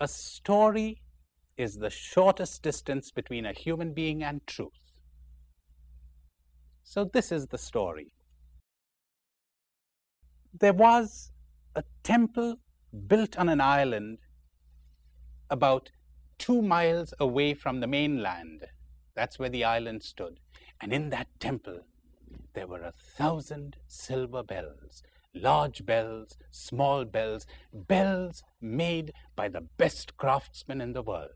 A story is the shortest distance between a human being and truth. So, this is the story. There was a temple built on an island about two miles away from the mainland. That's where the island stood. And in that temple, there were a thousand silver bells, large bells, small bells, bells made by the best craftsmen in the world.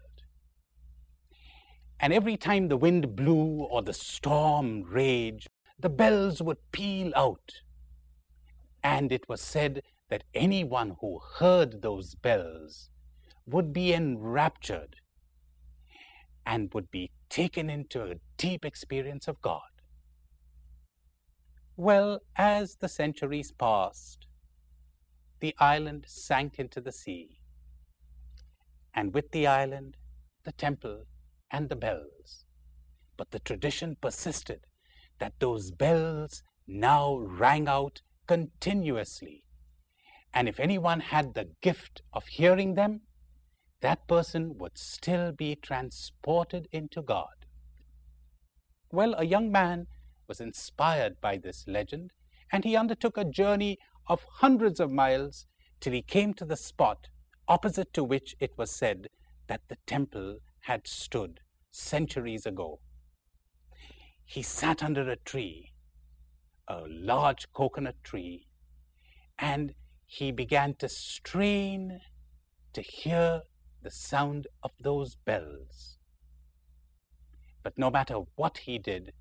And every time the wind blew or the storm raged, the bells would peal out. And it was said that anyone who heard those bells would be enraptured and would be taken into a deep experience of God. Well, as the centuries passed, the island sank into the sea, and with the island, the temple and the bells. But the tradition persisted that those bells now rang out continuously. And if anyone had the gift of hearing them, that person would still be transported into God. Well, a young man was inspired by this legend, and he undertook a journey of hundreds of miles till he came to the spot opposite to which it was said that the temple had stood centuries ago. He sat under a tree, a large coconut tree, and he began to strain to hear the sound of those bells. But no matter what he did,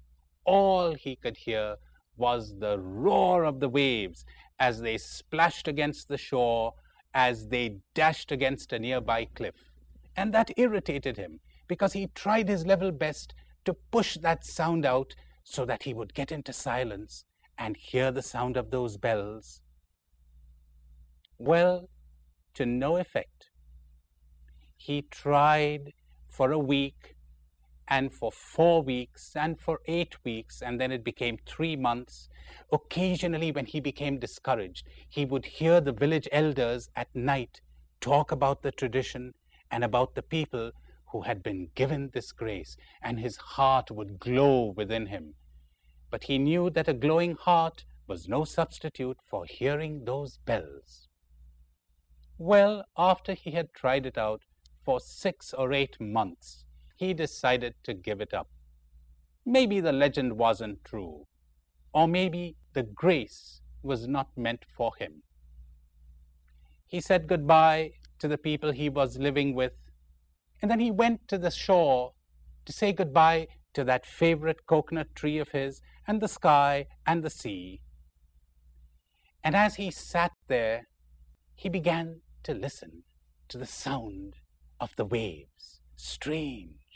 all he could hear was the roar of the waves as they splashed against the shore, as they dashed against a nearby cliff. And that irritated him because he tried his level best to push that sound out so that he would get into silence and hear the sound of those bells. Well, to no effect. He tried for a week and for four weeks and for eight weeks, and then it became three months. Occasionally, when he became discouraged, he would hear the village elders at night talk about the tradition and about the people who had been given this grace, and his heart would glow within him. But he knew that a glowing heart was no substitute for hearing those bells. Well, after he had tried it out for six or eight months, he decided to give it up. Maybe the legend wasn't true, or maybe the grace was not meant for him. He said goodbye to the people he was living with and then he went to the shore to say goodbye to that favorite coconut tree of his, and the sky and the sea. And as he sat there, he began to listen to the sound of the waves. Strange.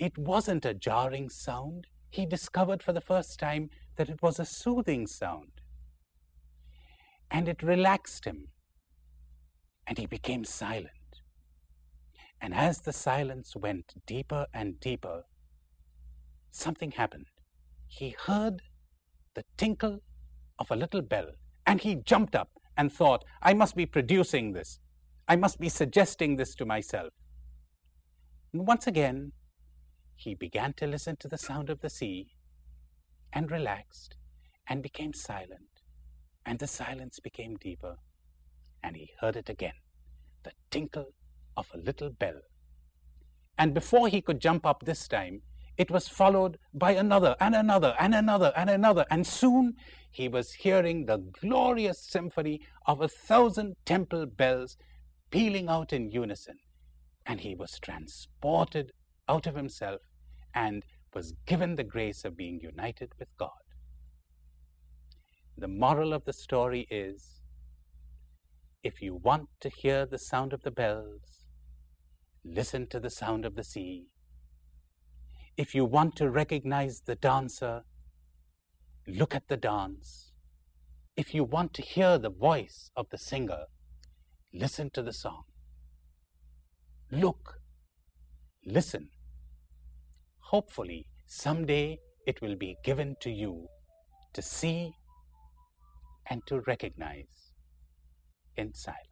It wasn't a jarring sound. He discovered for the first time that it was a soothing sound. And it relaxed him. And he became silent. And as the silence went deeper and deeper, something happened. He heard the tinkle of a little bell, and he jumped up and thought, I must be producing this. I must be suggesting this to myself. And once again, he began to listen to the sound of the sea and relaxed and became silent. And the silence became deeper, and he heard it again the tinkle of a little bell. And before he could jump up this time, it was followed by another and another and another and another. And soon he was hearing the glorious symphony of a thousand temple bells pealing out in unison. And he was transported out of himself and was given the grace of being united with God. The moral of the story is if you want to hear the sound of the bells, listen to the sound of the sea. If you want to recognize the dancer, look at the dance. If you want to hear the voice of the singer, listen to the song. Look, listen. Hopefully, someday it will be given to you to see and to recognize in silence.